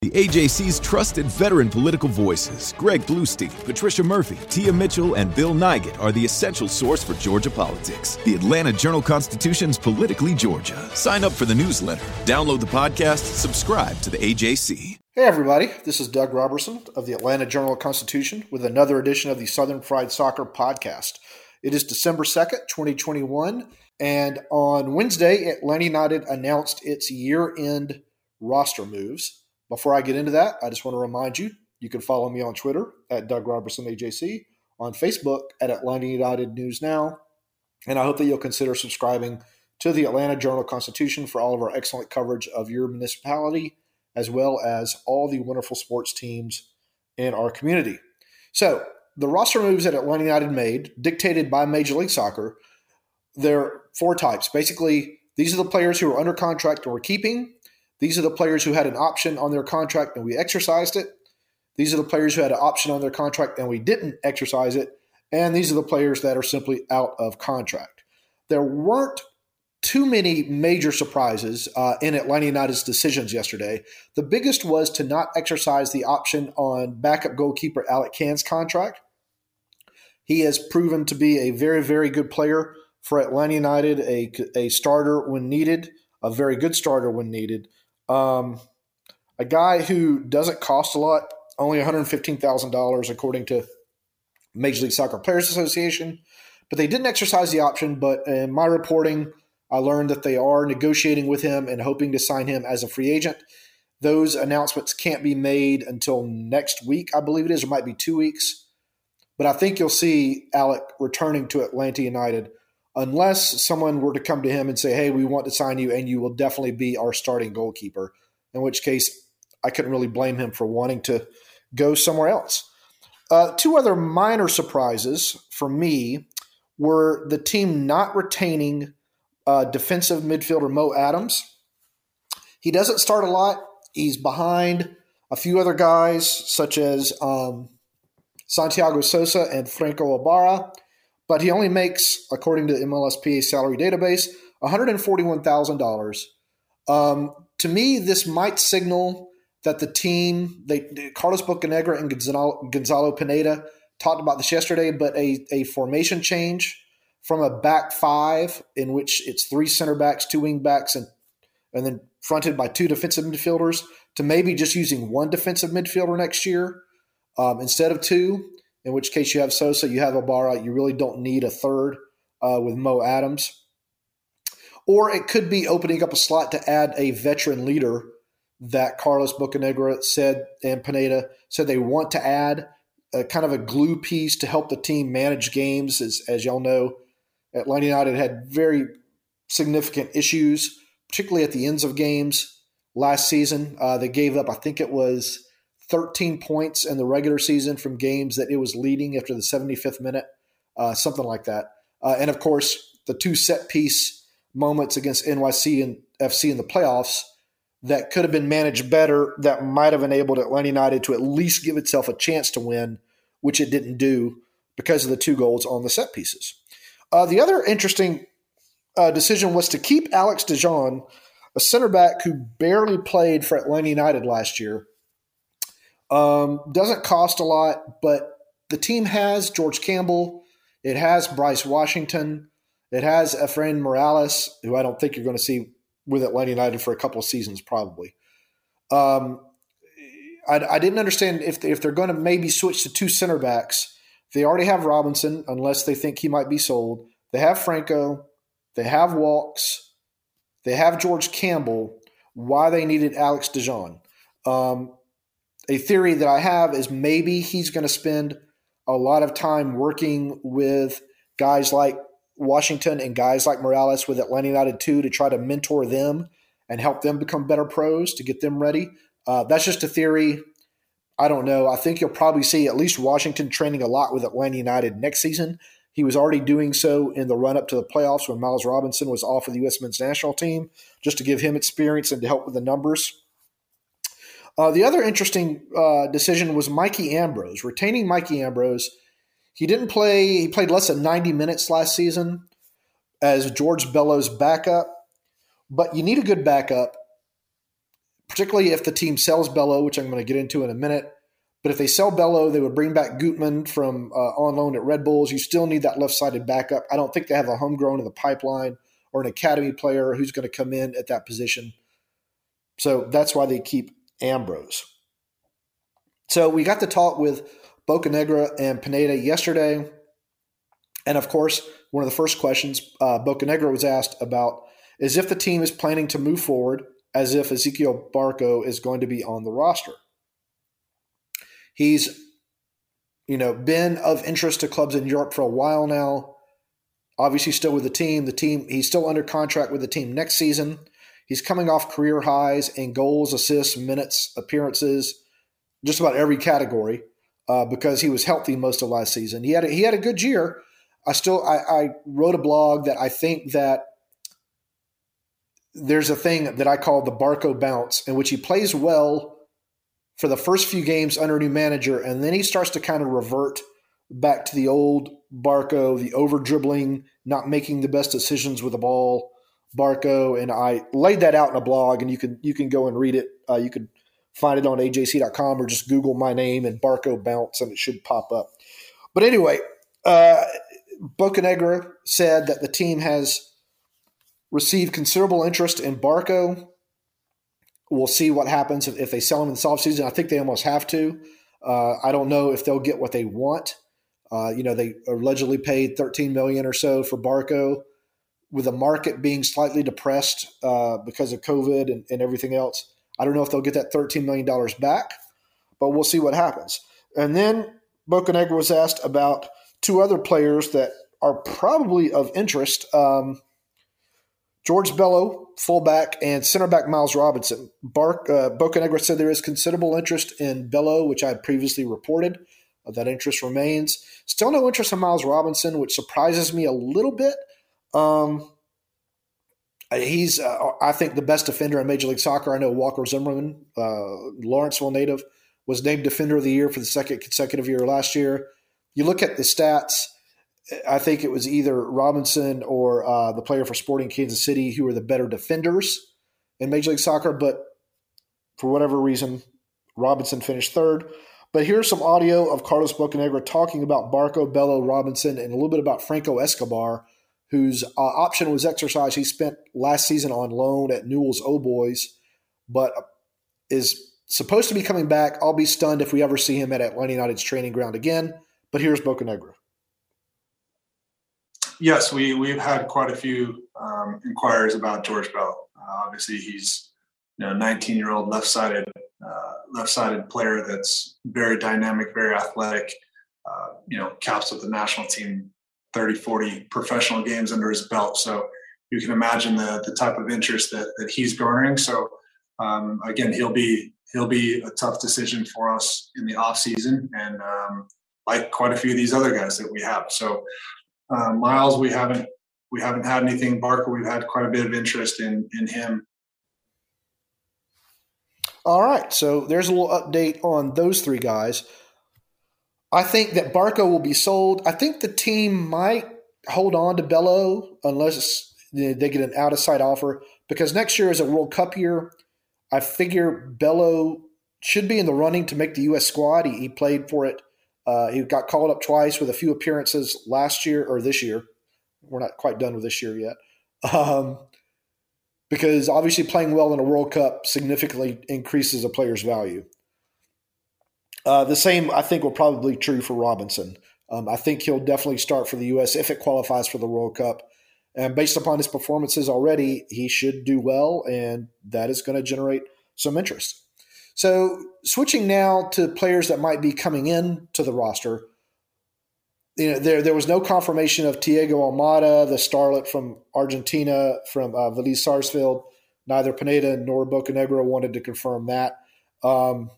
The AJC's trusted veteran political voices, Greg Bluestein, Patricia Murphy, Tia Mitchell, and Bill Nigut, are the essential source for Georgia politics. The Atlanta Journal Constitution's Politically Georgia. Sign up for the newsletter, download the podcast, subscribe to the AJC. Hey, everybody, this is Doug Roberson of the Atlanta Journal Constitution with another edition of the Southern Fried Soccer podcast. It is December 2nd, 2021, and on Wednesday, Atlanta United announced its year end roster moves. Before I get into that, I just want to remind you you can follow me on Twitter at Doug Roberson AJC, on Facebook at Atlanta United News Now, and I hope that you'll consider subscribing to the Atlanta Journal Constitution for all of our excellent coverage of your municipality, as well as all the wonderful sports teams in our community. So, the roster moves that Atlanta United made, dictated by Major League Soccer, there are four types. Basically, these are the players who are under contract we're keeping. These are the players who had an option on their contract and we exercised it. These are the players who had an option on their contract and we didn't exercise it. And these are the players that are simply out of contract. There weren't too many major surprises uh, in Atlanta United's decisions yesterday. The biggest was to not exercise the option on backup goalkeeper Alec Kann's contract. He has proven to be a very, very good player for Atlanta United, a, a starter when needed, a very good starter when needed. Um, a guy who doesn't cost a lot, only $115,000 according to Major League Soccer Players Association. But they didn't exercise the option. But in my reporting, I learned that they are negotiating with him and hoping to sign him as a free agent. Those announcements can't be made until next week, I believe it is, or might be two weeks. But I think you'll see Alec returning to Atlanta United unless someone were to come to him and say, hey, we want to sign you and you will definitely be our starting goalkeeper, in which case I couldn't really blame him for wanting to go somewhere else. Uh, two other minor surprises for me were the team not retaining uh, defensive midfielder Mo Adams. He doesn't start a lot. He's behind a few other guys, such as um, Santiago Sosa and Franco Ibarra but he only makes, according to the MLSPA salary database, $141,000. Um, to me, this might signal that the team, they, Carlos Bocanegra and Gonzalo, Gonzalo Pineda talked about this yesterday, but a, a formation change from a back five in which it's three center backs, two wing backs, and and then fronted by two defensive midfielders to maybe just using one defensive midfielder next year um, instead of two in which case you have Sosa, you have Ibarra. You really don't need a third uh, with Mo Adams. Or it could be opening up a slot to add a veteran leader that Carlos Bocanegra said and Pineda said they want to add a kind of a glue piece to help the team manage games. As, as y'all know, Atlanta United had very significant issues, particularly at the ends of games last season. Uh, they gave up, I think it was 13 points in the regular season from games that it was leading after the 75th minute, uh, something like that. Uh, and of course, the two set piece moments against NYC and FC in the playoffs that could have been managed better, that might have enabled Atlanta United to at least give itself a chance to win, which it didn't do because of the two goals on the set pieces. Uh, the other interesting uh, decision was to keep Alex De John, a center back who barely played for Atlanta United last year um, doesn't cost a lot, but the team has George Campbell. It has Bryce Washington. It has Efrain Morales, who I don't think you're going to see with Atlanta United for a couple of seasons, probably. Um, I, I, didn't understand if, they, if they're going to maybe switch to two center backs. They already have Robinson, unless they think he might be sold. They have Franco. They have Walkes. They have George Campbell. Why they needed Alex De John. Um, a theory that I have is maybe he's going to spend a lot of time working with guys like Washington and guys like Morales with Atlanta United too to try to mentor them and help them become better pros to get them ready. Uh, that's just a theory. I don't know. I think you'll probably see at least Washington training a lot with Atlanta United next season. He was already doing so in the run up to the playoffs when Miles Robinson was off of the U.S. men's national team, just to give him experience and to help with the numbers. Uh, the other interesting uh, decision was Mikey Ambrose, retaining Mikey Ambrose. He didn't play, he played less than 90 minutes last season as George Bello's backup, but you need a good backup particularly if the team sells Bello, which I'm going to get into in a minute. But if they sell Bello, they would bring back Gutman from uh, on loan at Red Bulls. You still need that left sided backup. I don't think they have a homegrown in the pipeline or an academy player who's going to come in at that position. So that's why they keep Ambrose. So we got to talk with Bocanegra and Pineda yesterday. And of course, one of the first questions uh, Bocanegra was asked about is if the team is planning to move forward as if Ezequiel Barco is going to be on the roster. He's, you know, been of interest to clubs in Europe for a while now. Obviously, still with the team. The team he's still under contract with the team next season. He's coming off career highs in goals, assists, minutes, appearances, just about every category uh, because he was healthy most of last season. He had a, he had a good year. I still I, I wrote a blog that I think that there's a thing that I call the Barco bounce, in which he plays well for the first few games under a new manager, and then he starts to kind of revert back to the old Barco, the over dribbling, not making the best decisions with the ball, Barco. And I laid that out in a blog, and you can you can go and read it. Uh, you can find it on ajc.com or just Google my name and Barco bounce, and it should pop up. But anyway, uh, Bocanegra said that the team has received considerable interest in Barco. We'll see what happens if, if they sell him in the offseason. I think they almost have to. Uh, I don't know if they'll get what they want. Uh, you know, they allegedly paid 13 million or so for Barco, with the market being slightly depressed uh, because of COVID and, and everything else. I don't know if they'll get that 13 million dollars back, but we'll see what happens. And then Bocanegra was asked about two other players that are probably of interest. Um, George Bello, fullback, and center back Miles Robinson. Bark, uh, Bocanegra said there is considerable interest in Bello, which I had previously reported. Uh, that interest remains. Still no interest in Miles Robinson, which surprises me a little bit. Um, he's, uh, I think, the best defender in Major League Soccer. I know Walker Zimmerman, uh, Lawrenceville native, was named Defender of the Year for the second consecutive year last year. You look at the stats I think it was either Robinson or uh, the player for Sporting Kansas City who were the better defenders in Major League Soccer, but for whatever reason, Robinson finished third. But here's some audio of Carlos Bocanegra talking about Barco, Bello, Robinson, and a little bit about Franco Escobar, whose uh, option was exercised. He spent last season on loan at Newell's Old Boys, but is supposed to be coming back. I'll be stunned if we ever see him at Atlanta United's training ground again. But here's Bocanegra yes, we we've had quite a few um, inquiries about George Bell. Uh, obviously, he's you know 19 year old left sided uh, left sided player that's very dynamic, very athletic. Uh, you know, caps with the national team 30, 40 professional games under his belt. So you can imagine the the type of interest that that he's garnering. So um, again, he'll be he'll be a tough decision for us in the off season, and um, like quite a few of these other guys that we have. So uh, Miles, we haven't we haven't had anything. Barker, we've had quite a bit of interest in in him. All right, so there's a little update on those three guys. I think that Barco will be sold. I think the team might hold on to Bello unless they get an out of sight offer because next year is a World Cup year. I figure Bello should be in the running to make the U.S. squad. He, he played for it uh, he got called up twice with a few appearances last year or this year. We're not quite done with this year yet. Um, because obviously playing well in a World Cup significantly increases a player's value. Uh, the same, I think, will probably be true for Robinson. Um, I think he'll definitely start for the U.S. if it qualifies for the World Cup. And based upon his performances already, he should do well, and that is going to generate some interest. So switching now to players that might be coming in to the roster. You know, there there was no confirmation of Thiago Almada, the starlet from Argentina, from uh, Vélez Sarsfield. Neither Pineda nor Bocanegra wanted to confirm that. Um,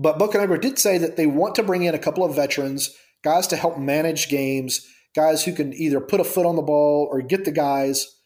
but Bocanegra did say that they want to bring in a couple of veterans, guys to help manage games, guys who can either put a foot on the ball or get the guys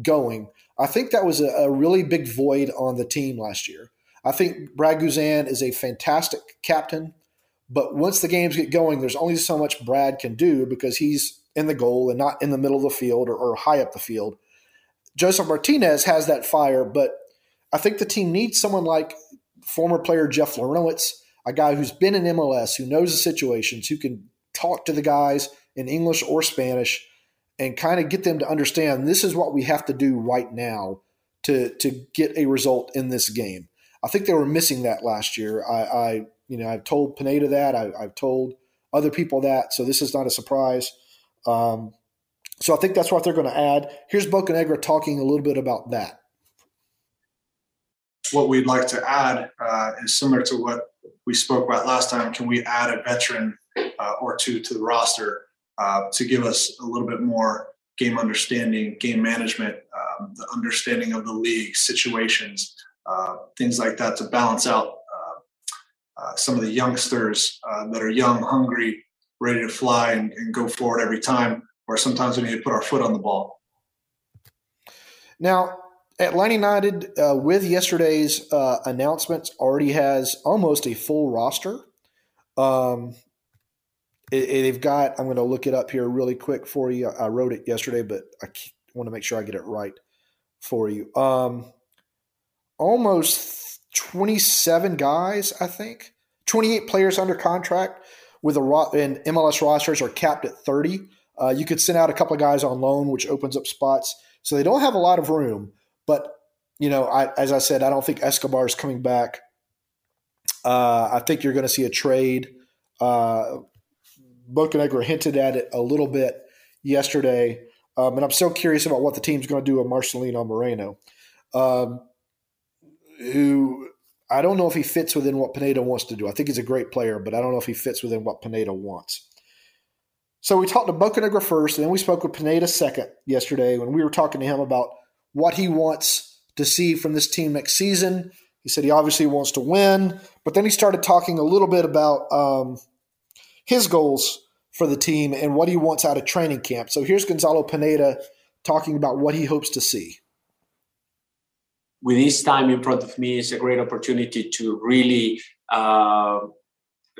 going. I think that was a, a really big void on the team last year. I think Brad Guzan is a fantastic captain, but once the games get going, there's only so much Brad can do because he's in the goal and not in the middle of the field or, or high up the field. Josef Martinez has that fire, but I think the team needs someone like former player Jeff Larentowicz, a guy who's been in MLS, who knows the situations, who can talk to the guys in English or Spanish and kind of get them to understand this is what we have to do right now to to get a result in this game. I think they were missing that last year. I, I you know I've told Pineda that I, have told other people that, so this is not a surprise. Um, so I think that's what they're going to add. Here's Bocanegra talking a little bit about that. What we'd like to add uh, is similar to what we spoke about last time. Can we add a veteran uh, or two to the roster uh, to give us a little bit more game understanding, game management, um, the understanding of the league, situations, uh, things like that to balance out uh, uh, some of the youngsters uh, that are young, hungry, ready to fly and, and, go forward every time, or sometimes we need to put our foot on the ball. Now, Atlanta United, uh, with yesterday's uh, announcements, already has almost a full roster. Um, it, it, they've got. I'm going to look it up here really quick for you. I wrote it yesterday, but I want to make sure I get it right for you. Um, almost 27 guys, I think. 28 players under contract with a ro- and MLS rosters are capped at 30. Uh, you could send out a couple of guys on loan, which opens up spots. So they don't have a lot of room. But you know, I, as I said, I don't think Escobar is coming back. Uh, I think you're going to see a trade. Uh, Bocanegra hinted at it a little bit yesterday, um, and I'm so curious about what the team's going to do with Marcelino Moreno, um, who I don't know if he fits within what Pineda wants to do. I think he's a great player, but I don't know if he fits within what Pineda wants. So we talked to Bocanegra first, and then we spoke with Pineda second yesterday when we were talking to him about what he wants to see from this team next season. He said he obviously wants to win, but then he started talking a little bit about um, – his goals for the team and what he wants out of training camp. So here's Gonzalo Pineda talking about what he hopes to see. With this time in front of me, it's a great opportunity to really uh,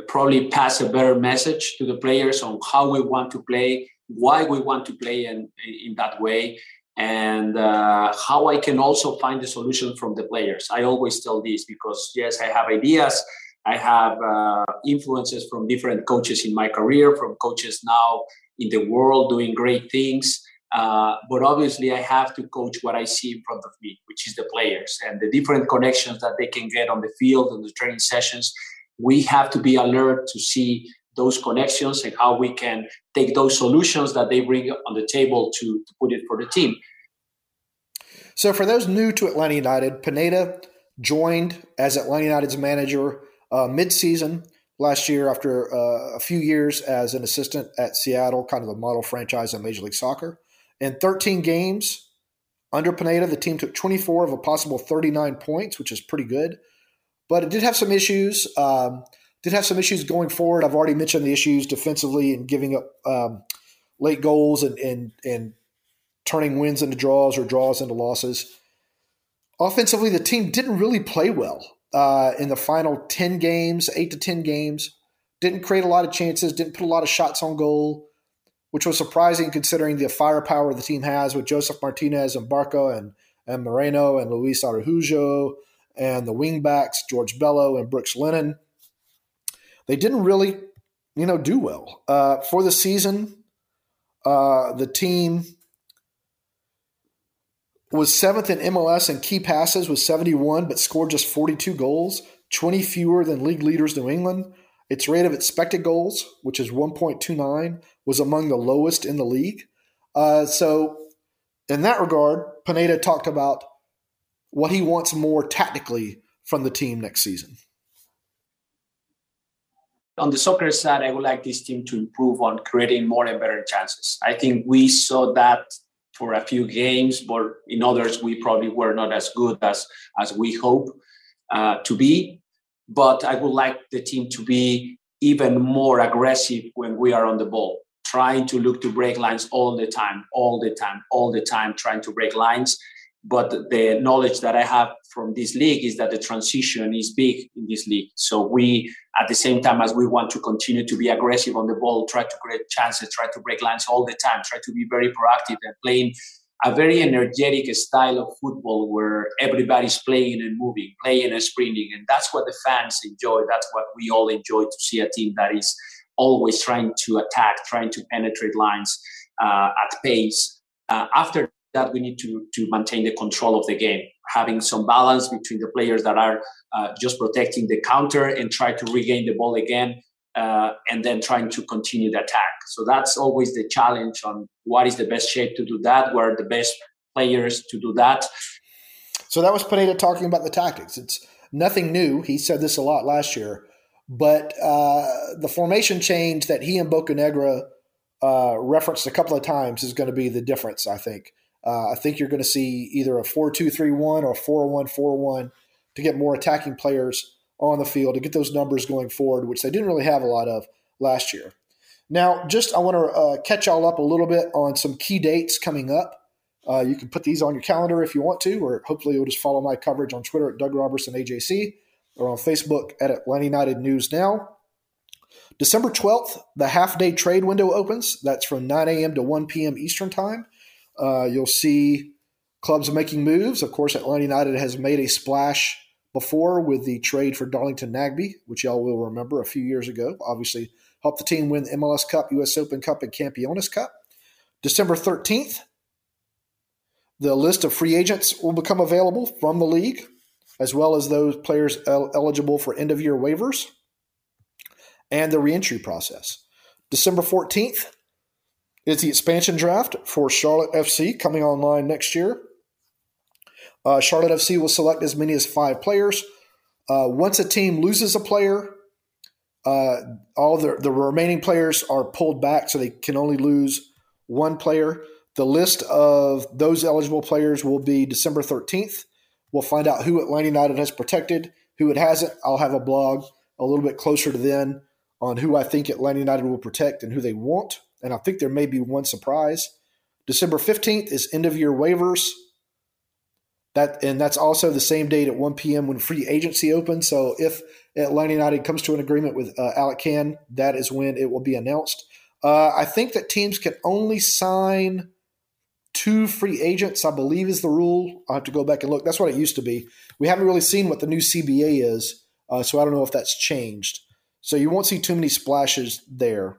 probably pass a better message to the players on how we want to play, why we want to play in, in that way, and uh, how I can also find the solution from the players. I always tell this because, yes, I have ideas I have uh, influences from different coaches in my career, from coaches now in the world doing great things. Uh, but obviously, I have to coach what I see in front of me, which is the players and the different connections that they can get on the field and the training sessions. We have to be alert to see those connections and how we can take those solutions that they bring on the table to, to put it for the team. So, for those new to Atlanta United, Pineda joined as Atlanta United's manager uh, mid-season last year after uh, a few years as an assistant at Seattle, kind of the model franchise in Major League Soccer. In 13 games under Pineda, the team took 24 of a possible 39 points, which is pretty good. But it did have some issues. Um, did have some issues going forward. I've already mentioned the issues defensively and giving up um, late goals and, and and turning wins into draws or draws into losses. Offensively, the team didn't really play well uh, in the final 10 games, eight to 10 games. Didn't create a lot of chances, didn't put a lot of shots on goal, which was surprising considering the firepower the team has with Josef Martinez and Barco and, and Moreno and Luis Araujo and the wingbacks, George Bello and Brooks Lennon. They didn't really, you know, do well. Uh, for the season, uh, the team was seventh in MLS in key passes with 71, but scored just 42 goals, 20 fewer than league leaders New England. Its rate of expected goals, which is 1.29, was among the lowest in the league. Uh, so, in that regard, Pineda talked about what he wants more tactically from the team next season. On the soccer side, I would like this team to improve on creating more and better chances. I think we saw that for a few games, but in others we probably were not as good as as we hope. uh, to be. But I would like the team to be even more aggressive when we are on the ball, trying to look to break lines all the time, all the time, all the time, trying to break lines. But the knowledge that I have from this league is that the transition is big in this league. So we, at the same time as we want to continue to be aggressive on the ball, try to create chances, try to break lines all the time, try to be very proactive and playing a very energetic style of football where everybody's playing and moving, playing and sprinting. And that's what the fans enjoy. That's what we all enjoy to see a team that is always trying to attack, trying to penetrate lines uh, at pace. Uh, after that we need to to maintain the control of the game. Having some balance between the players that are uh, just protecting the counter and try to regain the ball again uh, and then trying to continue the attack. So that's always the challenge on what is the best shape to do that where the best players to do that. So that was Pineda talking about the tactics. It's nothing new. He said this a lot last year but uh, the formation change that he and Bocanegra uh, referenced a couple of times is going to be the difference, I think. Uh, I think you're going to see either a 4 2 3 1 or 4 1 4 1 to get more attacking players on the field to get those numbers going forward, which they didn't really have a lot of last year. Now, just I want to uh, catch y'all up a little bit on some key dates coming up. Uh, you can put these on your calendar if you want to, or hopefully you'll just follow my coverage on Twitter at Doug Roberson AJC or on Facebook at Atlanta United News Now. December 12th, the half day trade window opens. That's from 9 a.m. to 1 p.m. Eastern Time. Uh, you'll see clubs making moves. Of course, Atlanta United has made a splash before with the trade for Darlington Nagbe, which y'all will remember a few years ago. Obviously, helped the team win the MLS Cup, U.S. Open Cup, and Campeones Cup. December 13th, the list of free agents will become available from the league, as well as those players el- eligible for end of year waivers and the reentry process. December 14th, is the expansion draft for Charlotte FC coming online next year. Uh, Charlotte FC will select as many as five players. Uh, once a team loses a player, uh, all the, the remaining players are pulled back, so they can only lose one player. The list of those eligible players will be December 13th. We'll find out who Atlanta United has protected, who it hasn't. I'll have a blog a little bit closer to then on who I think Atlanta United will protect and who they won't and I think there may be one surprise. December 15th is end of year waivers. That and that's also the same date at 1 p.m. when free agency opens. So if Atlanta United comes to an agreement with uh, Alec Kann, that is when it will be announced. Uh, I think that teams can only sign two free agents. I believe is the rule. I have to go back and look. That's what it used to be. We haven't really seen what the new CBA is, uh, so I don't know if that's changed. So you won't see too many splashes there.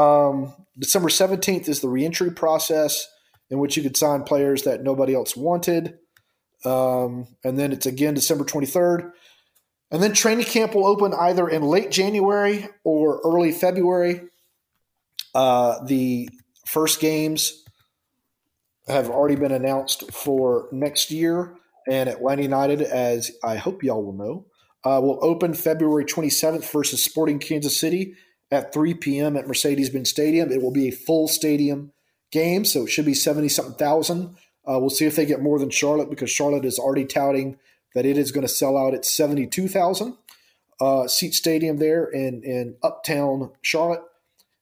Um, December 17th is the reentry process in which you could sign players that nobody else wanted. Um, and then it's again December 23rd. And then training camp will open either in late January or early February. Uh, the first games have already been announced for next year. And Atlanta United, as I hope y'all will know, uh, will open February 27th versus Sporting Kansas City at 3 p.m. at Mercedes Benz Stadium. It will be a full stadium game, so it should be 70 something thousand. Uh, we'll see if they get more than Charlotte because Charlotte is already touting that it is going to sell out at 72,000 uh, seat stadium there in, in uptown Charlotte.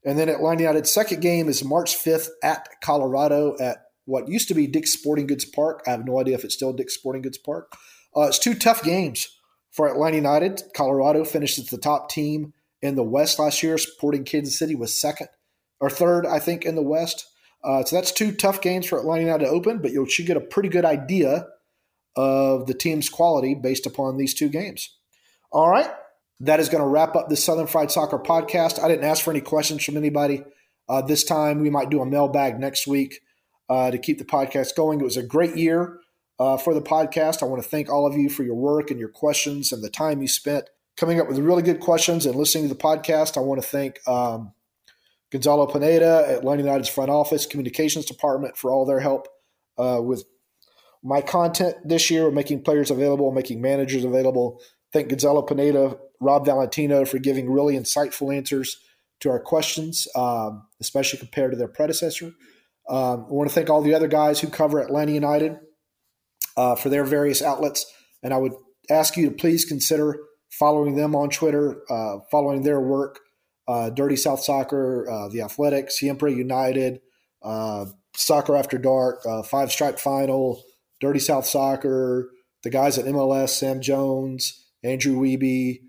And then Atlanta United's second game is March 5th at Colorado at what used to be Dick's Sporting Goods Park. I have no idea if it's still Dick's Sporting Goods Park. Uh, it's two tough games for Atlanta United. Colorado finishes the top team in the West last year. Sporting Kansas City was second or third, I think, in the West. Uh, so that's two tough games for Atlanta to open, but you should get a pretty good idea of the team's quality based upon these two games. All right. That is going to wrap up the Southern Fried Soccer podcast. I didn't ask for any questions from anybody uh, this time. We might do a mailbag next week uh, to keep the podcast going. It was a great year uh, for the podcast. I want to thank all of you for your work and your questions and the time you spent coming up with really good questions and listening to the podcast. I want to thank um, Gonzalo Pineda at Atlanta United's front office, communications department for all their help uh, with my content this year, making players available, making managers available. Thank Gonzalo Pineda, Rob Valentino for giving really insightful answers to our questions, um, especially compared to their predecessor. Um, I want to thank all the other guys who cover Atlanta United uh, for their various outlets. And I would ask you to please consider following them on Twitter, uh, following their work. Uh, Dirty South Soccer, uh, The Athletic, Siempre United, uh, Soccer After Dark, uh, Five Stripe Final, Dirty South Soccer, the guys at MLS, Sam Jones, Andrew Wiebe,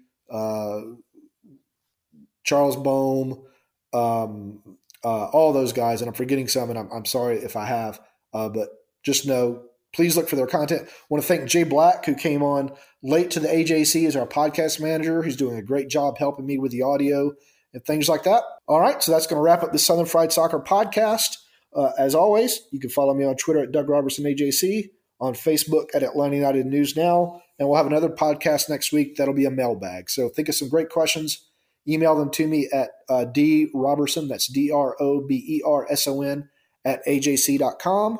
Charles Boehm, um, all those guys. And I'm forgetting some, and I'm, I'm sorry if I have, but just know please look for their content. I want to thank Jay Black, who came on late to the AJC as our podcast manager. He's doing a great job helping me with the audio and things like that. All right, so that's going to wrap up the Southern Fried Soccer podcast. Uh, as always, you can follow me on Twitter at Doug Roberson AJC, on Facebook at Atlanta United News Now, and we'll have another podcast next week that'll be a mailbag. So think of some great questions. Email them to me at uh, D Roberson, that's D R O B E R S O N, at AJC.com